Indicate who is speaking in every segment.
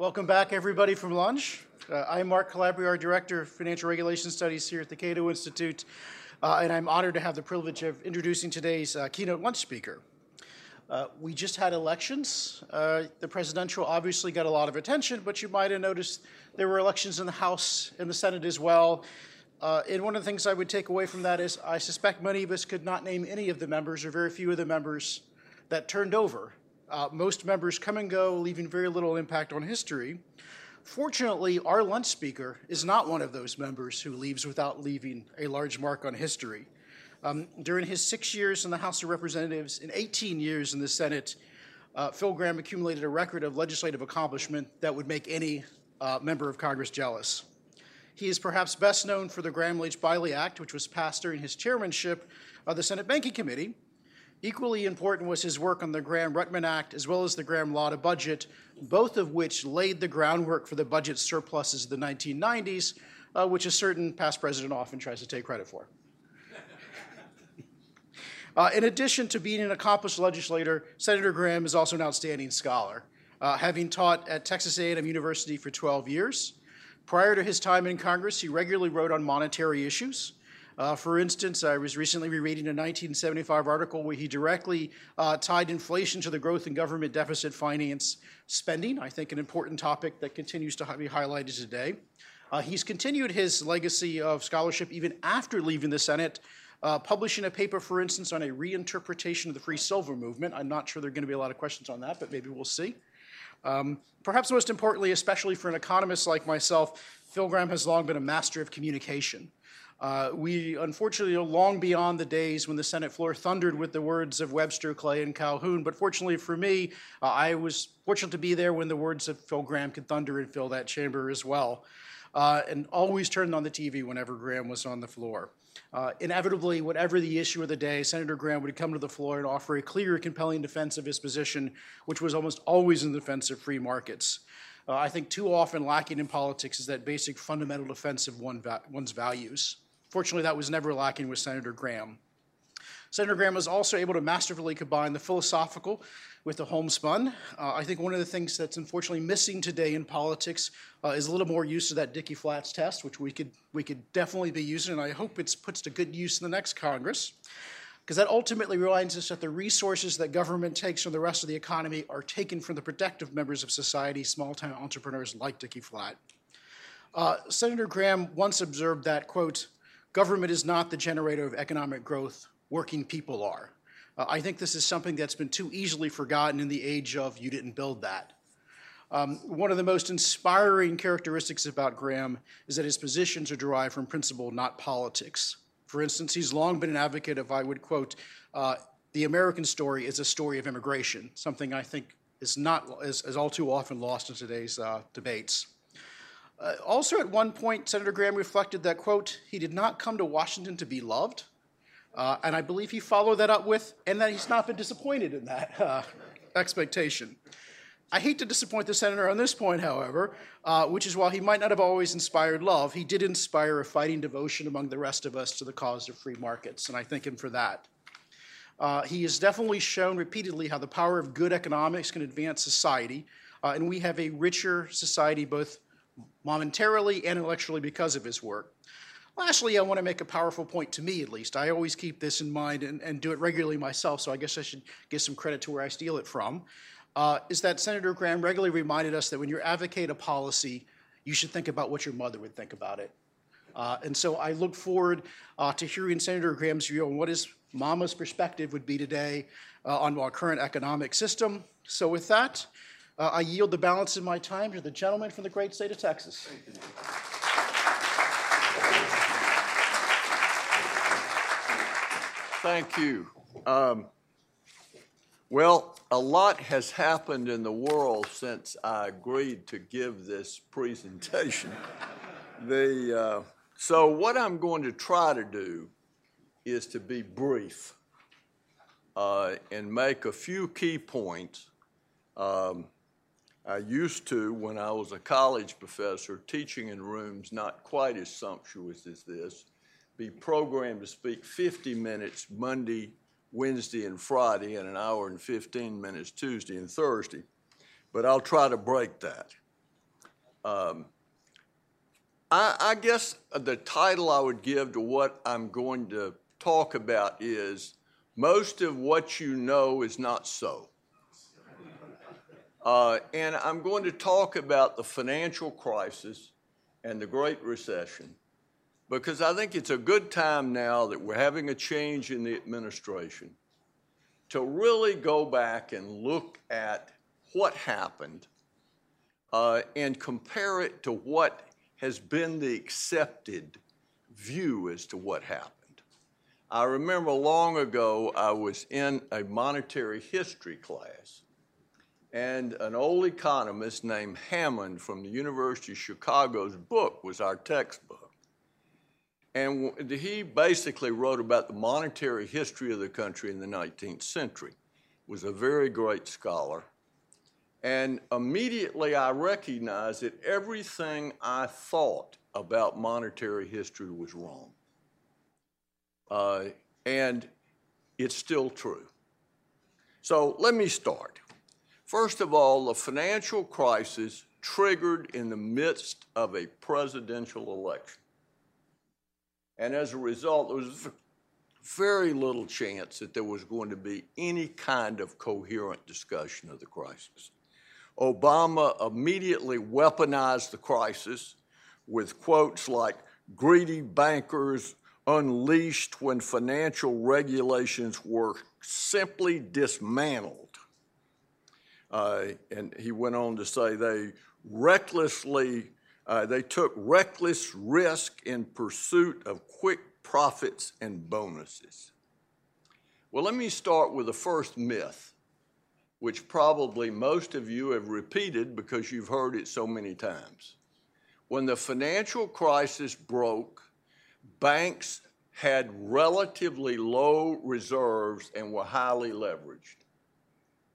Speaker 1: Welcome back, everybody, from lunch. Uh, I'm Mark Calabria, our Director of Financial Regulation Studies here at the Cato Institute, uh, and I'm honored to have the privilege of introducing today's uh, keynote lunch speaker. Uh, we just had elections. Uh, the presidential obviously got a lot of attention, but you might have noticed there were elections in the House and the Senate as well. Uh, and one of the things I would take away from that is I suspect many of us could not name any of the members or very few of the members that turned over. Uh, most members come and go, leaving very little impact on history. Fortunately, our lunch speaker is not one of those members who leaves without leaving a large mark on history. Um, during his six years in the House of Representatives and 18 years in the Senate, uh, Phil Gramm accumulated a record of legislative accomplishment that would make any uh, member of Congress jealous. He is perhaps best known for the Gramm-Leach-Bliley Act, which was passed during his chairmanship of the Senate Banking Committee. Equally important was his work on the Gramm-Rudman Act as well as the Gramm-Latta budget, both of which laid the groundwork for the budget surpluses of the 1990s, uh, which a certain past president often tries to take credit for. Uh, in addition to being an accomplished legislator, Senator Gramm is also an outstanding scholar, uh, having taught at Texas A&M University for 12 years. Prior to his time in Congress, he regularly wrote on monetary issues. Uh, for instance, I was recently rereading a 1975 article where he directly uh, tied inflation to the growth in government deficit finance spending, I think an important topic that continues to be highlighted today. Uh, he's continued his legacy of scholarship even after leaving the Senate uh, publishing a paper, for instance, on a reinterpretation of the free silver movement. I'm not sure there are going to be a lot of questions on that, but maybe we'll see. Um, perhaps most importantly, especially for an economist like myself, Phil Gramm has long been a master of communication. Uh, we unfortunately are long beyond the days when the Senate floor thundered with the words of Webster, Clay, and Calhoun. But fortunately for me, uh, I was fortunate to be there when the words of Phil Gramm could thunder and fill that chamber as well. Uh, and always turned on the TV whenever Gramm was on the floor. Uh, inevitably, whatever the issue of the day, Senator Gramm would come to the floor and offer a clear, compelling defense of his position, which was almost always in defense of free markets. Uh, I think too often lacking in politics is that basic fundamental defense of one va- one's values. Fortunately, that was never lacking with Senator Gramm. Senator Gramm was also able to masterfully combine the philosophical with the homespun. Uh, I think one of the things that's unfortunately missing today in politics uh, is a little more use of that Dicky Flatt's test, which we could we could definitely be using, and I hope it's puts to good use in the next Congress. Because that ultimately reminds us that the resources that government takes from the rest of the economy are taken from the productive members of society, small town entrepreneurs like Dicky-Flatt. Uh, Senator Gramm once observed that, quote, government is not the generator of economic growth, working people are. Uh, I think this is something that's been too easily forgotten in the age of you didn't build that. Um, one of the most inspiring characteristics about Gramm is that his positions are derived from principle, not politics. For instance, he's long been an advocate of, I would quote, uh, the American story is a story of immigration, something I think is not is, is all too often lost in today's uh, debates. Uh, also, at one point, Senator Gramm reflected that, quote, he did not come to Washington to be loved, uh, and I believe he followed that up with, and that he's not been disappointed in that uh, expectation. I hate to disappoint the senator on this point, however, uh, which is while he might not have always inspired love, he did inspire a fighting devotion among the rest of us to the cause of free markets, and I thank him for that. Uh, he has definitely shown repeatedly how the power of good economics can advance society, uh, and we have a richer society both momentarily and intellectually because of his work. Lastly, I want to make a powerful point to me, at least. I always keep this in mind and, and do it regularly myself, so I guess I should give some credit to where I steal it from. Uh, is that Senator Gramm regularly reminded us that when you advocate a policy, you should think about what your mother would think about it. Uh, and so I look forward uh, to hearing Senator Gramm's view on what his mama's perspective would be today uh, on our current economic system. So, with that, uh, I yield the balance of my time to the gentleman from the great state of Texas.
Speaker 2: Thank you. Um, well, a lot has happened in the world since I agreed to give this presentation. the, uh, so, what I'm going to try to do is to be brief uh, and make a few key points. Um, I used to, when I was a college professor, teaching in rooms not quite as sumptuous as this, be programmed to speak 50 minutes Monday, Wednesday, and Friday, and an hour and 15 minutes Tuesday and Thursday. But I'll try to break that. Um, I, I guess the title I would give to what I'm going to talk about is most of what you know is not so. Uh, and I'm going to talk about the financial crisis and the Great Recession because I think it's a good time now that we're having a change in the administration to really go back and look at what happened uh, and compare it to what has been the accepted view as to what happened. I remember long ago I was in a monetary history class, and an old economist named Hammond from the University of Chicago's book was our textbook. And he basically wrote about the monetary history of the country in the 19th century. Was a very great scholar. And immediately I recognized that everything I thought about monetary history was wrong. Uh, and it's still true. So let me start. First of all, the financial crisis triggered in the midst of a presidential election. And as a result, there was very little chance that there was going to be any kind of coherent discussion of the crisis. Obama immediately weaponized the crisis with quotes like greedy bankers unleashed when financial regulations were simply dismantled. Uh, and he went on to say they recklessly, uh, they took reckless risk in pursuit of quick profits and bonuses. Well, let me start with the first myth, which probably most of you have repeated because you've heard it so many times. When the financial crisis broke, banks had relatively low reserves and were highly leveraged.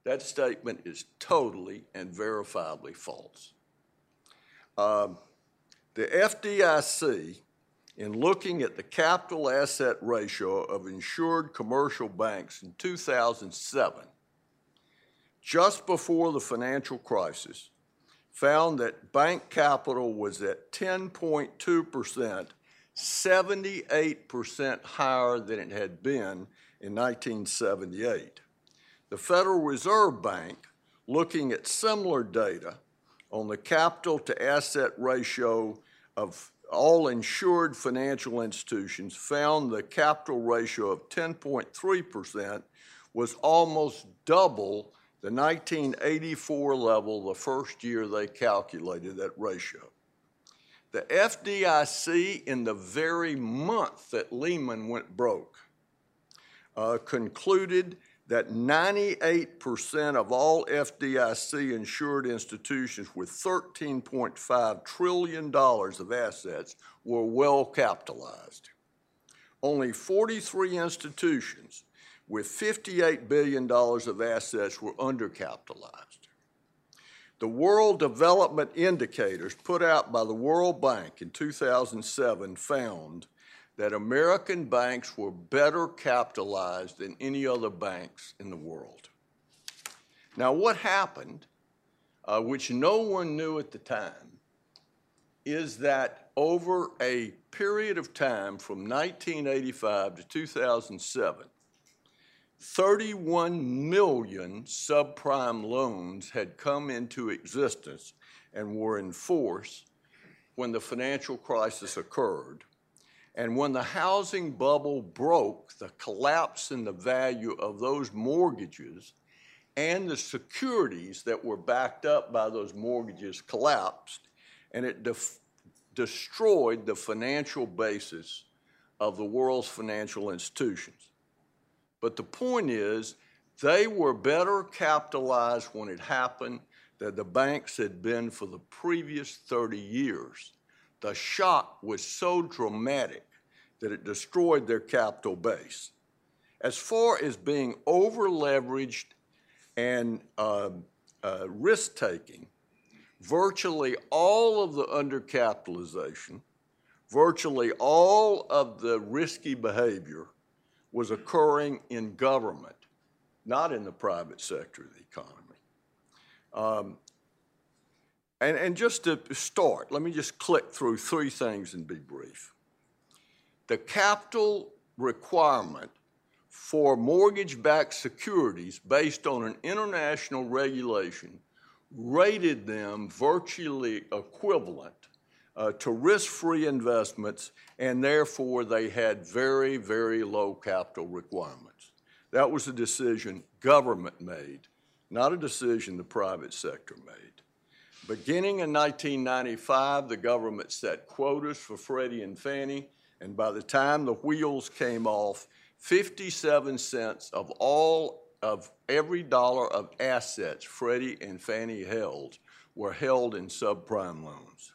Speaker 2: That statement is totally and verifiably false. Um, the FDIC, in looking at the capital asset ratio of insured commercial banks in 2007, just before the financial crisis, found that bank capital was at 10.2 percent 78% higher than it had been in 1978. The Federal Reserve Bank, looking at similar data on the capital to asset ratio of all insured financial institutions, found the capital ratio of 10.3% was almost double the 1984 level the first year they calculated that ratio. The FDIC, in the very month that Lehman went broke, uh, concluded that 98% of all FDIC insured institutions with $13.5 trillion of assets were well capitalized. Only 43 institutions with $58 billion of assets were undercapitalized. The World Development Indicators put out by the World Bank in 2007 found that American banks were better capitalized than any other banks in the world. Now, what happened, uh, which no one knew at the time, is that over a period of time from 1985 to 2007, 31 million subprime loans had come into existence and were in force when the financial crisis occurred. And when the housing bubble broke, the collapse in the value of those mortgages and the securities that were backed up by those mortgages collapsed, and it def- destroyed the financial basis of the world's financial institutions. But the point is, they were better capitalized when it happened than the banks had been for the previous 30 years. The shock was so dramatic that it destroyed their capital base. As far as being over leveraged and uh, uh, risk taking, virtually all of the undercapitalization, virtually all of the risky behavior was occurring in government, not in the private sector of the economy. Um, And, and just to start, let me just click through three things and be brief. The capital requirement for mortgage backed securities based on an international regulation rated them virtually equivalent uh, to risk free investments, and therefore they had very, very low capital requirements. That was a decision government made, not a decision the private sector made. Beginning in 1995, the government set quotas for Freddie and Fannie, and by the time the wheels came off, 57 cents of all of every dollar of assets Freddie and Fannie held were held in subprime loans.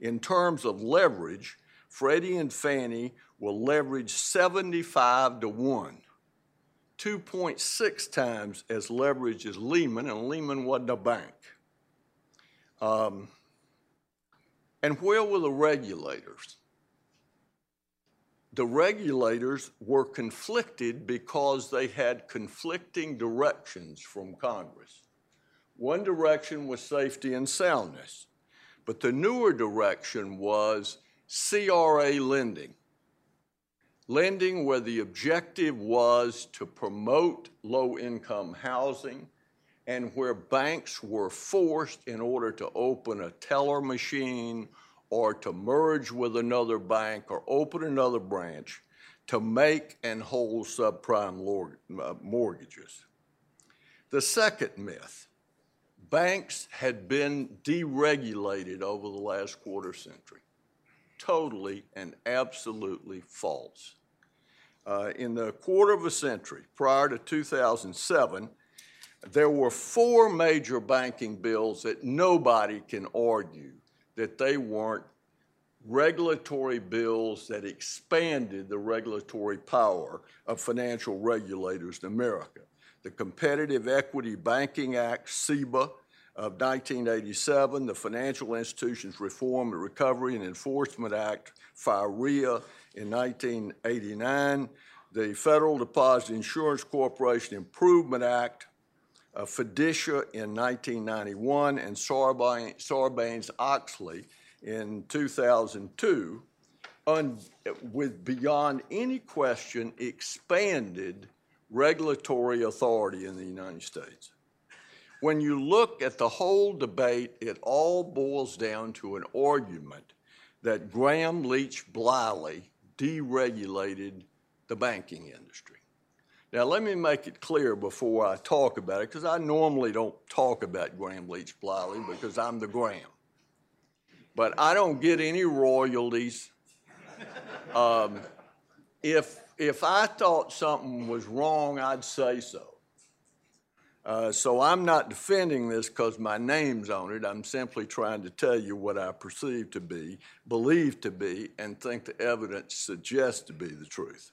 Speaker 2: In terms of leverage, Freddie and Fannie will leverage 75 to 1, 2.6 times as leverage as Lehman, and Lehman wasn't a bank. Um, and where were the regulators? The regulators were conflicted because they had conflicting directions from Congress. One direction was safety and soundness, but the newer direction was CRA lending. Lending where the objective was to promote low income housing and where banks were forced in order to open a teller machine or to merge with another bank or open another branch to make and hold subprime uh, mortgages. The second myth banks had been deregulated over the last quarter century. Totally and absolutely false. Uh, in the quarter of a century prior to 2007, there were four major banking bills that nobody can argue that they weren't regulatory bills that expanded the regulatory power of financial regulators in America. The Competitive Equity Banking Act, CEBA, of 1987, the Financial Institutions Reform and Recovery and Enforcement Act, FIRREA, in 1989, the Federal Deposit Insurance Corporation Improvement Act uh, FDICIA in 1991 and Sarbanes-Oxley in 2002, un, with beyond any question expanded regulatory authority in the United States. When you look at the whole debate, it all boils down to an argument that Gramm Leach Bliley deregulated the banking industry. Now, let me make it clear before I talk about it, because I normally don't talk about Gramm Leach Bliley because I'm the Graham. But I don't get any royalties. Um, if, if I thought something was wrong, I'd say so. Uh, so I'm not defending this because my name's on it. I'm simply trying to tell you what I perceive to be, believe to be, and think the evidence suggests to be the truth.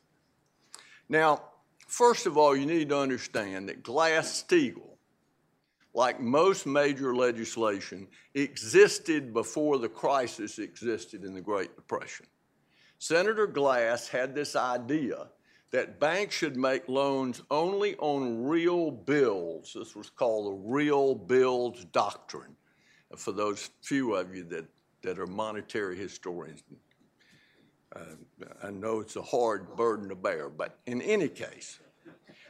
Speaker 2: Now, First of all, you need to understand that Glass-Steagall, like most major legislation, existed before the crisis existed in the Great Depression. Senator Glass had this idea that banks should make loans only on real bills. This was called the real bills doctrine for those few of you that, that are monetary historians. Uh, I know it's a hard burden to bear, but in any case,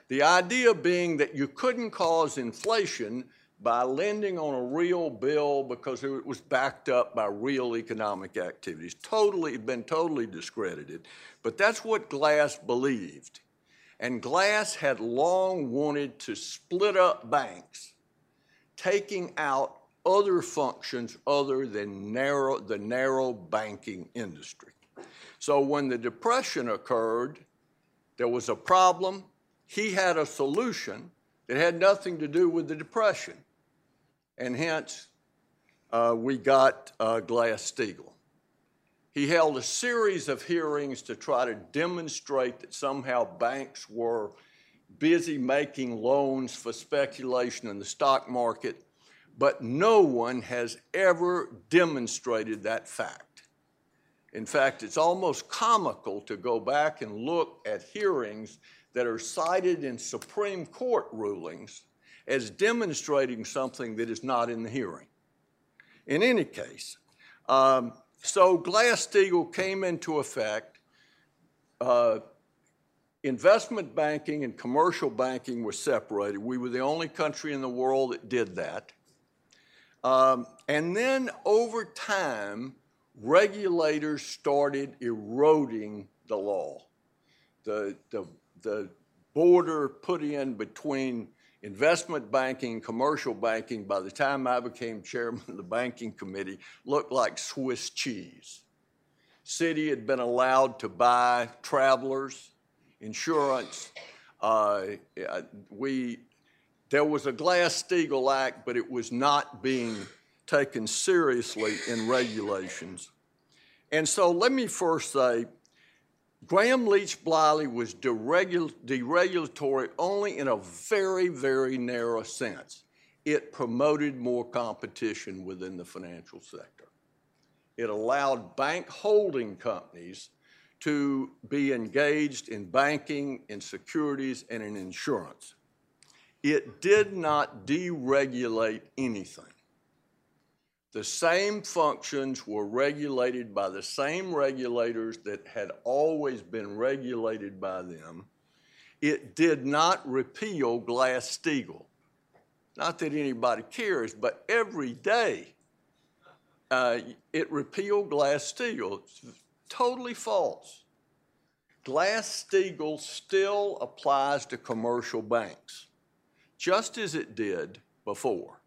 Speaker 2: the idea being that you couldn't cause inflation by lending on a real bill because it was backed up by real economic activities. Totally, been totally discredited. But that's what Glass believed. And Glass had long wanted to split up banks, taking out other functions other than narrow, the narrow banking industry. So when the Depression occurred, there was a problem, he had a solution that had nothing to do with the Depression. And hence, uh, we got uh, Glass-Steagall. He held a series of hearings to try to demonstrate that somehow banks were busy making loans for speculation in the stock market, but no one has ever demonstrated that fact. In fact, it's almost comical to go back and look at hearings that are cited in Supreme Court rulings as demonstrating something that is not in the hearing. In any case, um, so Glass-Steagall came into effect. Uh, investment banking and commercial banking were separated. We were the only country in the world that did that. Um, and then over time, regulators started eroding the law. The, the, the border put in between investment banking, commercial banking, by the time I became chairman of the banking committee, looked like Swiss cheese. Citi had been allowed to buy travelers, insurance. Uh, we, there was a Glass-Steagall Act, but it was not being taken seriously in regulations. And so let me first say, Gramm Leach Bliley was deregul- deregulatory only in a very, very narrow sense. It promoted more competition within the financial sector. It allowed bank holding companies to be engaged in banking, in securities, and in insurance. It did not deregulate anything. The same functions were regulated by the same regulators that had always been regulated by them. It did not repeal Glass-Steagall. Not that anybody cares, but every day uh, it repealed Glass-Steagall. It's totally false. Glass-Steagall still applies to commercial banks, just as it did before.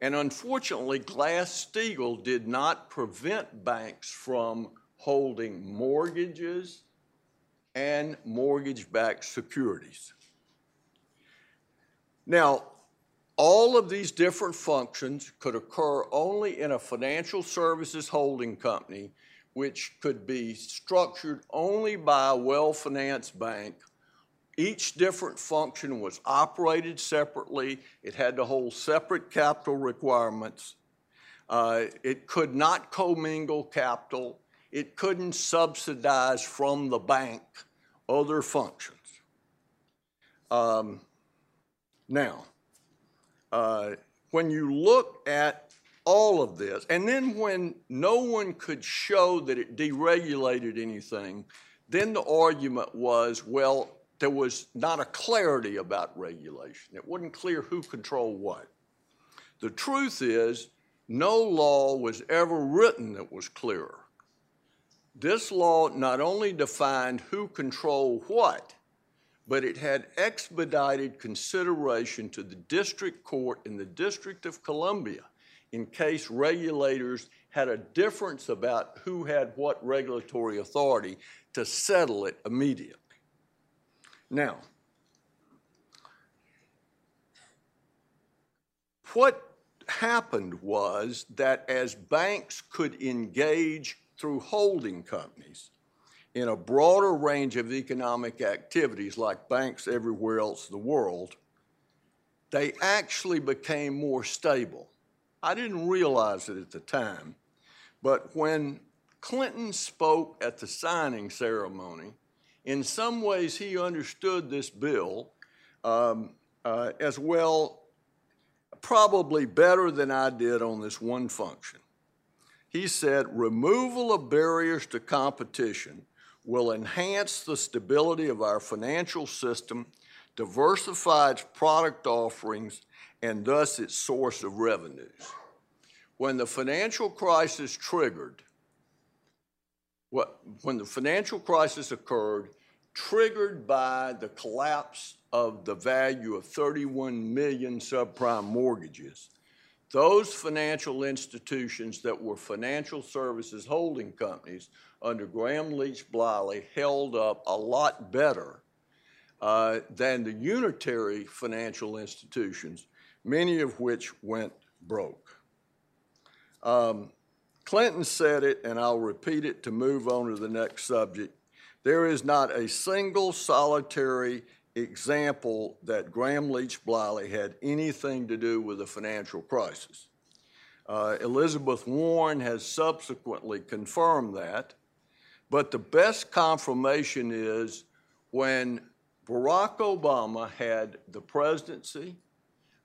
Speaker 2: And unfortunately, Glass-Steagall did not prevent banks from holding mortgages and mortgage-backed securities. Now, all of these different functions could occur only in a financial services holding company, which could be structured only by a well-financed bank each different function was operated separately. It had to hold separate capital requirements. Uh, it could not commingle capital. It couldn't subsidize from the bank other functions. Um, now, uh, when you look at all of this, and then when no one could show that it deregulated anything, then the argument was, well, there was not a clarity about regulation. It wasn't clear who controlled what. The truth is, no law was ever written that was clearer. This law not only defined who controlled what, but it had expedited consideration to the district court in the District of Columbia in case regulators had a difference about who had what regulatory authority to settle it immediately. Now, what happened was that as banks could engage through holding companies in a broader range of economic activities like banks everywhere else in the world, they actually became more stable. I didn't realize it at the time, but when Clinton spoke at the signing ceremony, in some ways, he understood this bill um, uh, as well, probably better than I did on this one function. He said, removal of barriers to competition will enhance the stability of our financial system, diversify its product offerings, and thus its source of revenues. When the financial crisis triggered, when the financial crisis occurred, triggered by the collapse of the value of 31 million subprime mortgages. Those financial institutions that were financial services holding companies under Gramm Leach Bliley held up a lot better uh, than the unitary financial institutions, many of which went broke. Um, Clinton said it, and I'll repeat it to move on to the next subject. There is not a single solitary example that Gramm Leach Bliley had anything to do with the financial crisis. Uh, Elizabeth Warren has subsequently confirmed that, but the best confirmation is when Barack Obama had the presidency,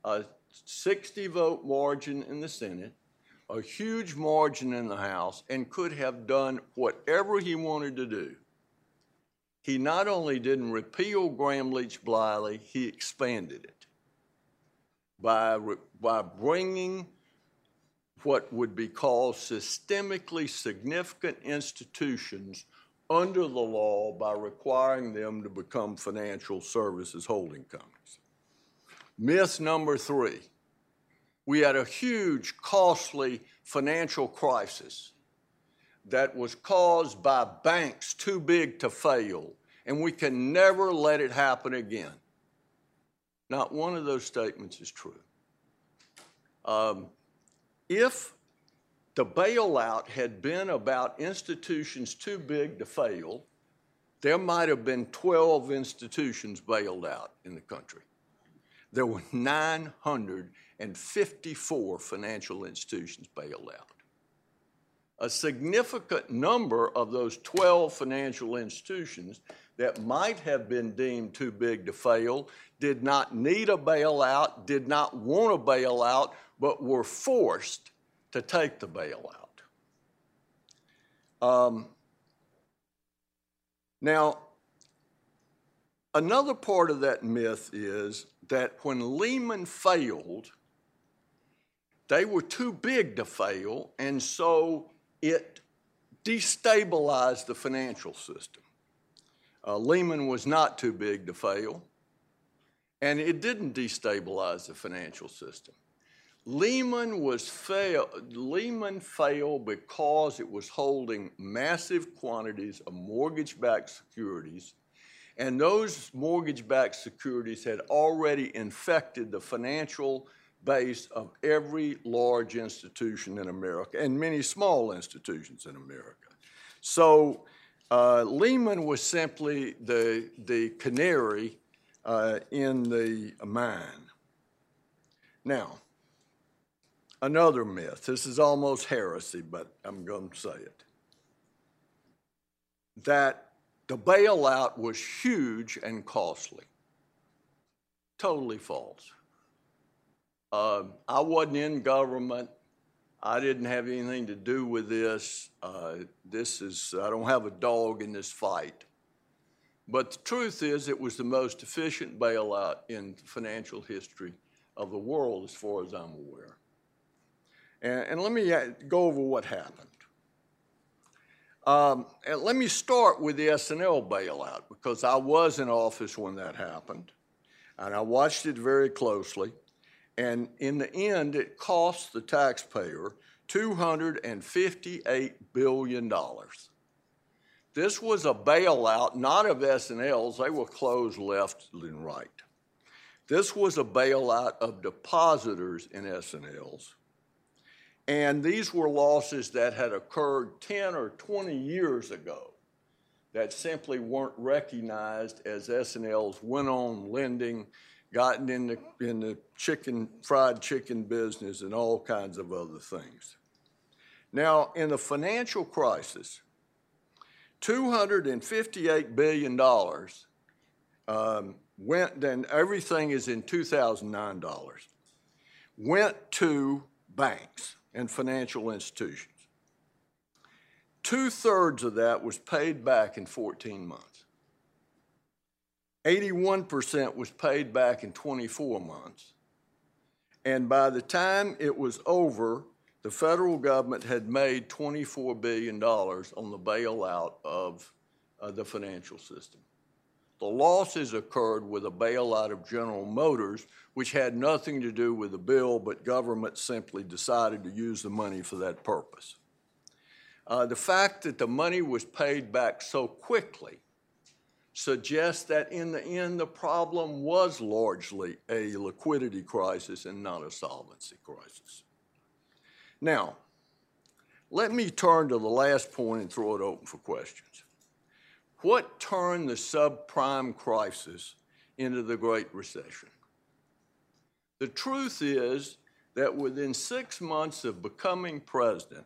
Speaker 2: a 60 vote margin in the Senate, a huge margin in the House and could have done whatever he wanted to do. He not only didn't repeal Gramm Leach Bliley, he expanded it by, by bringing what would be called systemically significant institutions under the law by requiring them to become financial services holding companies. Myth number three we had a huge, costly financial crisis that was caused by banks too big to fail, and we can never let it happen again. Not one of those statements is true. Um, if the bailout had been about institutions too big to fail, there might have been 12 institutions bailed out in the country. There were 954 financial institutions bailed out. A significant number of those 12 financial institutions that might have been deemed too big to fail did not need a bailout, did not want a bailout, but were forced to take the bailout. Um, now, another part of that myth is that when Lehman failed, they were too big to fail, and so it destabilized the financial system. Uh, Lehman was not too big to fail, and it didn't destabilize the financial system. Lehman was fail, Lehman failed because it was holding massive quantities of mortgage-backed securities, and those mortgage-backed securities had already infected the financial base of every large institution in America and many small institutions in America. So uh, Lehman was simply the, the canary uh, in the mine. Now, another myth. This is almost heresy, but I'm going to say it. That the bailout was huge and costly. Totally false. Uh, I wasn't in government. I didn't have anything to do with this. Uh, this is, I don't have a dog in this fight. But the truth is, it was the most efficient bailout in financial history of the world, as far as I'm aware. And, and let me uh, go over what happened. Um, and let me start with the S&L bailout because I was in office when that happened, and I watched it very closely. And in the end, it cost the taxpayer $258 billion. This was a bailout, not of S&Ls, they were closed left and right. This was a bailout of depositors in S&Ls. And these were losses that had occurred 10 or 20 years ago that simply weren't recognized as S&Ls went on lending gotten in the, in the chicken, fried chicken business and all kinds of other things. Now, in the financial crisis, $258 billion um, went, then everything is in 2009 dollars, went to banks and financial institutions. Two thirds of that was paid back in 14 months. 81% was paid back in 24 months. And by the time it was over, the federal government had made $24 billion on the bailout of uh, the financial system. The losses occurred with a bailout of General Motors, which had nothing to do with the bill, but government simply decided to use the money for that purpose. Uh, the fact that the money was paid back so quickly suggests that in the end the problem was largely a liquidity crisis and not a solvency crisis. Now, let me turn to the last point and throw it open for questions. What turned the subprime crisis into the Great Recession? The truth is that within six months of becoming president,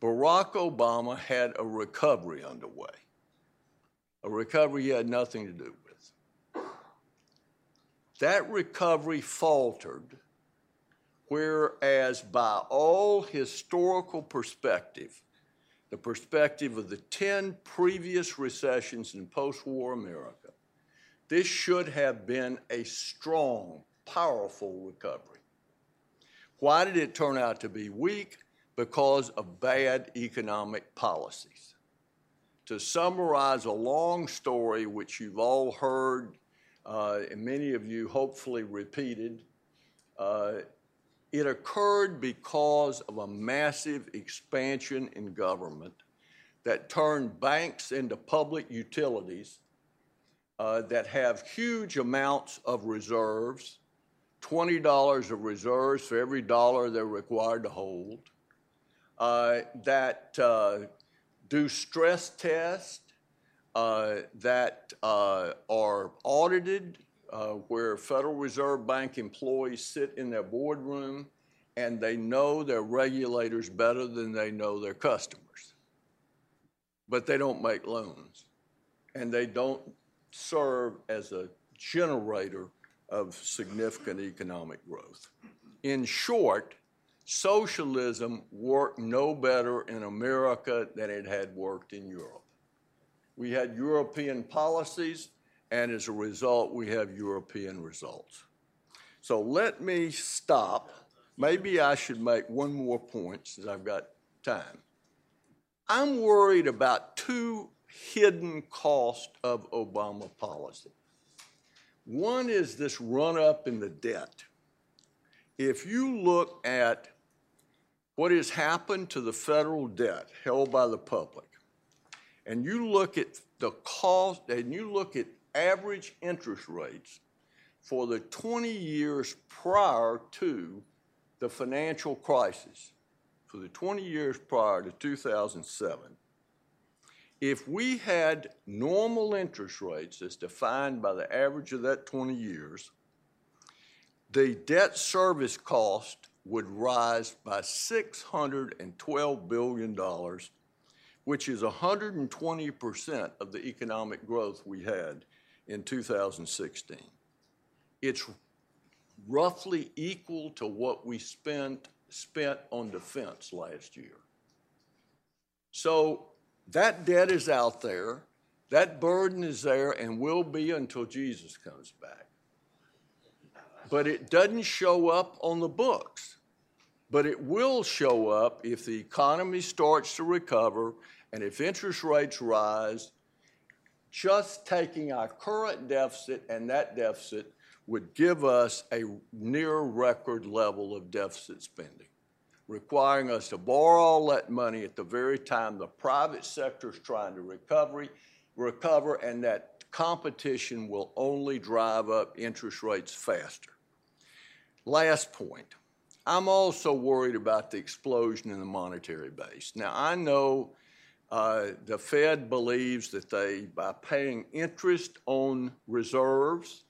Speaker 2: Barack Obama had a recovery underway a recovery he had nothing to do with. That recovery faltered whereas by all historical perspective, the perspective of the 10 previous recessions in post war America, this should have been a strong, powerful recovery. Why did it turn out to be weak? Because of bad economic policies. To summarize a long story, which you've all heard, uh, and many of you hopefully repeated, uh, it occurred because of a massive expansion in government that turned banks into public utilities uh, that have huge amounts of reserves, $20 of reserves for every dollar they're required to hold, uh, that uh, do stress tests, uh, that uh, are audited, uh, where Federal Reserve Bank employees sit in their boardroom and they know their regulators better than they know their customers. But they don't make loans and they don't serve as a generator of significant economic growth. In short, socialism worked no better in America than it had worked in Europe. We had European policies, and as a result, we have European results. So let me stop. Maybe I should make one more point since I've got time. I'm worried about two hidden costs of Obama policy. One is this run up in the debt. If you look at what has happened to the federal debt held by the public, and you look at the cost, and you look at average interest rates for the 20 years prior to the financial crisis, for the 20 years prior to 2007, if we had normal interest rates as defined by the average of that 20 years, the debt service cost would rise by $612 billion, which is 120% of the economic growth we had in 2016. It's roughly equal to what we spent, spent on defense last year. So that debt is out there, that burden is there, and will be until Jesus comes back. But it doesn't show up on the books. But it will show up if the economy starts to recover and if interest rates rise. Just taking our current deficit and that deficit would give us a near record level of deficit spending requiring us to borrow all that money at the very time the private sector is trying to recovery, recover, and that competition will only drive up interest rates faster. Last point. I'm also worried about the explosion in the monetary base. Now, I know uh, the Fed believes that they, by paying interest on reserves,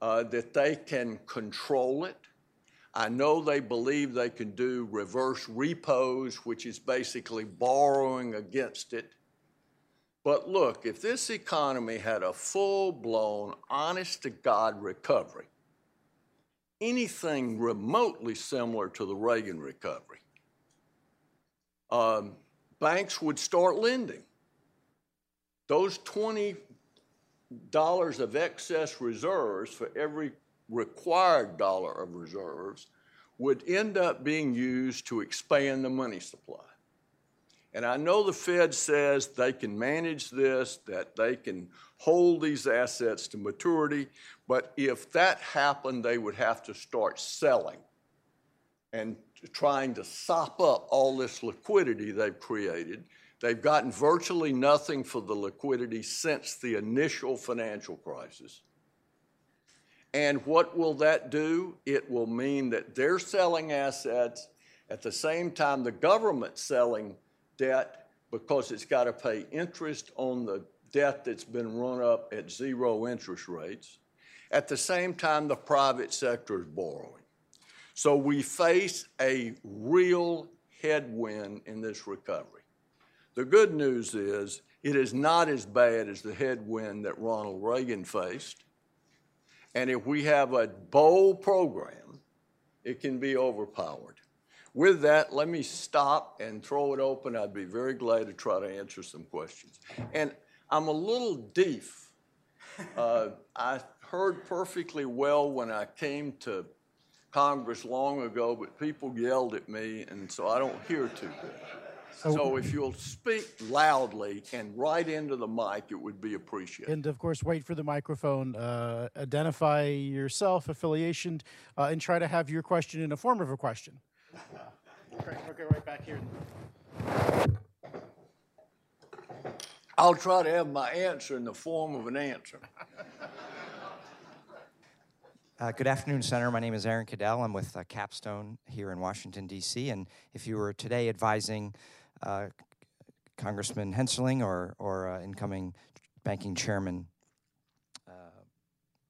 Speaker 2: uh, that they can control it. I know they believe they can do reverse repos, which is basically borrowing against it. But look, if this economy had a full blown, honest to God recovery, anything remotely similar to the Reagan recovery, um, banks would start lending. Those $20 of excess reserves for every required dollar of reserves would end up being used to expand the money supply. And I know the Fed says they can manage this, that they can hold these assets to maturity, but if that happened, they would have to start selling and trying to sop up all this liquidity they've created. They've gotten virtually nothing for the liquidity since the initial financial crisis. And what will that do? It will mean that they're selling assets at the same time the government's selling debt because it's got to pay interest on the debt that's been run up at zero interest rates. At the same time, the private sector is borrowing. So we face a real headwind in this recovery. The good news is it is not as bad as the headwind that Ronald Reagan faced. And if we have a bold program, it can be overpowered. With that, let me stop and throw it open. I'd be very glad to try to answer some questions. And I'm a little deaf. Uh, I heard perfectly well when I came to Congress long ago, but people yelled at me, and so I don't hear too good. So if you'll speak loudly and right into the mic, it would be appreciated.
Speaker 1: And of course, wait for the microphone. Uh, identify yourself, affiliation, uh, and try to have your question in a form of a question. Okay, okay, right back here.
Speaker 2: I'll try to have my answer in the form of an answer.
Speaker 3: Uh, good afternoon, Senator. My name is Aaron Cadell. I'm with uh, Capstone here in Washington, D.C. And if you were today advising uh, Congressman Hensarling or, or uh, incoming banking chairman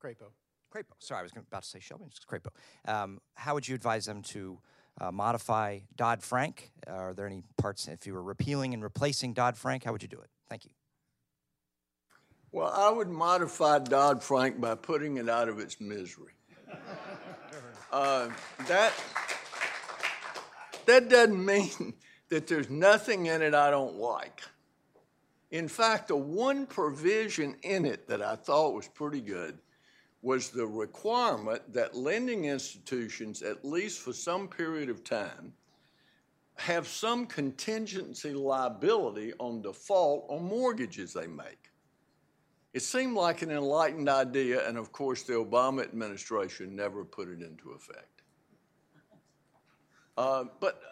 Speaker 1: Crapo.
Speaker 3: Crapo, sorry, I was gonna- about to say Shelby, it's Crapo, um, how would you advise them to uh, modify Dodd Frank? Are there any parts, if you were repealing and replacing Dodd Frank, how would you do it? Thank you.
Speaker 2: Well, I would modify Dodd Frank by putting it out of its misery. Uh, that, that doesn't mean that there's nothing in it I don't like. In fact, the one provision in it that I thought was pretty good was the requirement that lending institutions, at least for some period of time, have some contingency liability on default on mortgages they make. It seemed like an enlightened idea, and of course, the Obama administration never put it into effect. Uh, but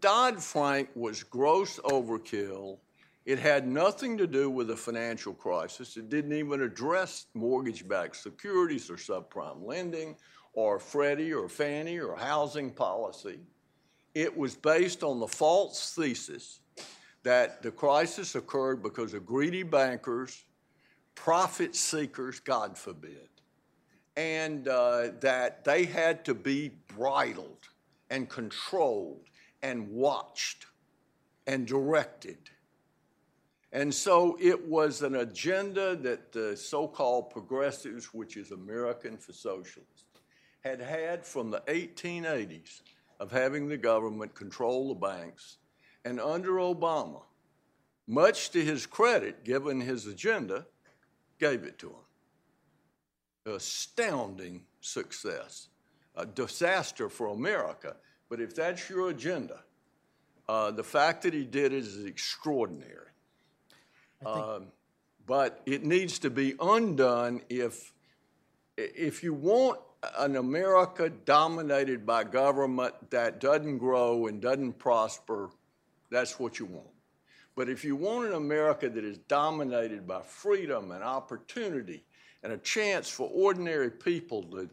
Speaker 2: Dodd Frank was gross overkill. It had nothing to do with the financial crisis. It didn't even address mortgage backed securities or subprime lending or Freddie or Fannie or housing policy. It was based on the false thesis that the crisis occurred because of greedy bankers, profit seekers, God forbid, and uh, that they had to be bridled and controlled and watched and directed. And so it was an agenda that the so called progressives, which is American for socialists, had had from the 1880s of having the government control the banks. And under Obama, much to his credit, given his agenda, gave it to him. Astounding success, a disaster for America. But if that's your agenda, uh, the fact that he did it is extraordinary. Um, but it needs to be undone if if you want an America dominated by government that doesn't grow and doesn't prosper, that's what you want. But if you want an America that is dominated by freedom and opportunity and a chance for ordinary people to,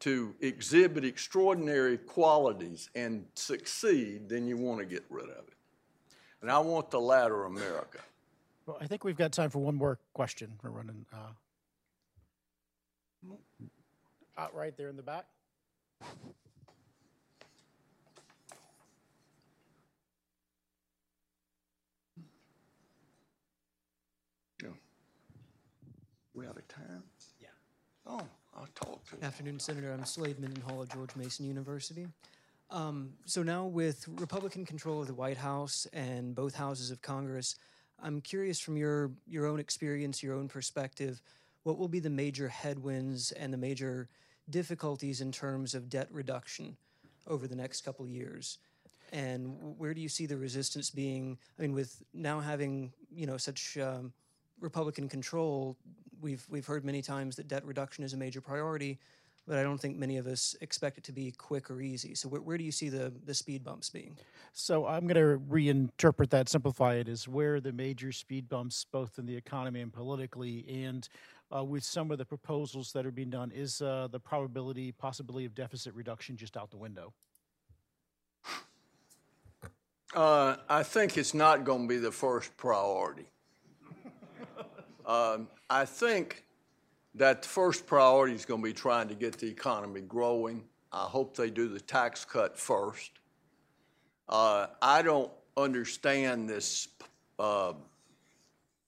Speaker 2: to exhibit extraordinary qualities and succeed, then you want to get rid of it. And I want the latter America.
Speaker 1: Well, I think we've got time for one more question. We're running. Uh, out right there in the back.
Speaker 2: No. We out of time? Yeah. Oh, I'll talk to you.
Speaker 4: Afternoon, Senator. I'm Slade Mendenhall of George Mason University. Um, so now, with Republican control of the White House and both houses of Congress, I'm curious from your your own experience, your own perspective, what will be the major headwinds and the major difficulties in terms of debt reduction over the next couple years? And where do you see the resistance being? I mean, with now having you know such um, Republican control, we've we've heard many times that debt reduction is a major priority, but I don't think many of us expect it to be quick or easy. So where, where do you see the the speed bumps being?
Speaker 1: So I'm going to reinterpret that, simplify it as where the major speed bumps, both in the economy and politically, and uh, with some of the proposals that are being done, is uh, the probability, possibility of deficit reduction just out the window?
Speaker 2: Uh, I think it's not going to be the first priority. um, I think that first priority is going to be trying to get the economy growing. I hope they do the tax cut first. Uh, I don't understand this uh,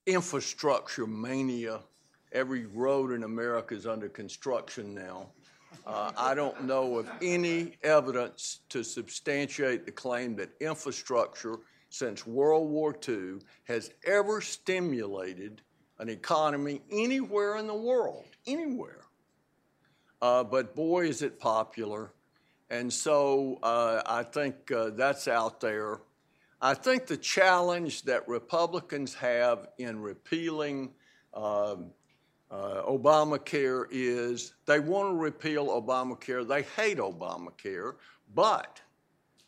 Speaker 2: infrastructure mania. Every road in America is under construction now. Uh, I don't know of any evidence to substantiate the claim that infrastructure since World War II has ever stimulated an economy anywhere in the world, anywhere. Uh, but boy, is it popular. And so uh, I think uh, that's out there. I think the challenge that Republicans have in repealing um, uh, Obamacare is they want to repeal Obamacare. They hate Obamacare. But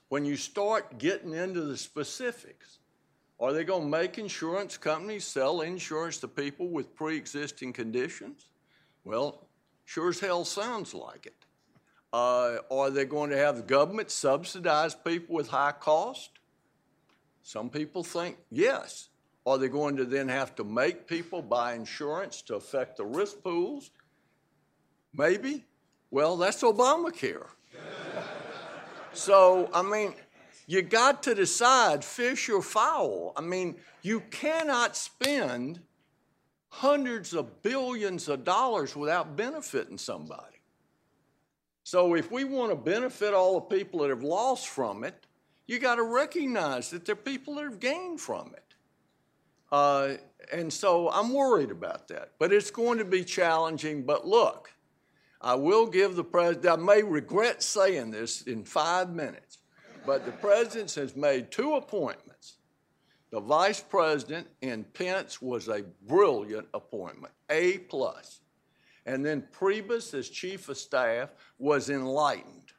Speaker 2: when you start getting into the specifics, are they going to make insurance companies sell insurance to people with pre existing conditions? Well, sure as hell sounds like it. Uh, are they going to have the government subsidize people with high cost? Some people think yes. Are they going to then have to make people buy insurance to affect the risk pools? Maybe. Well, that's Obamacare. so, I mean, you got to decide fish or fowl. I mean, you cannot spend hundreds of billions of dollars without benefiting somebody. So, if we want to benefit all the people that have lost from it, you got to recognize that there are people that have gained from it. Uh, and so I'm worried about that. But it's going to be challenging. But look, I will give the president, I may regret saying this in five minutes, but the president has made two appointments. The vice president in Pence was a brilliant appointment, A plus. And then Priebus as chief of staff was enlightened.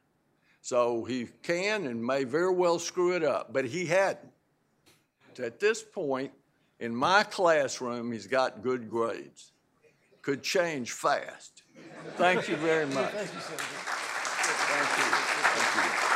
Speaker 2: So he can and may very well screw it up, but he hadn't. At this point, in my classroom, he's got good grades. Could change fast. Thank you very much. Thank you. Thank you.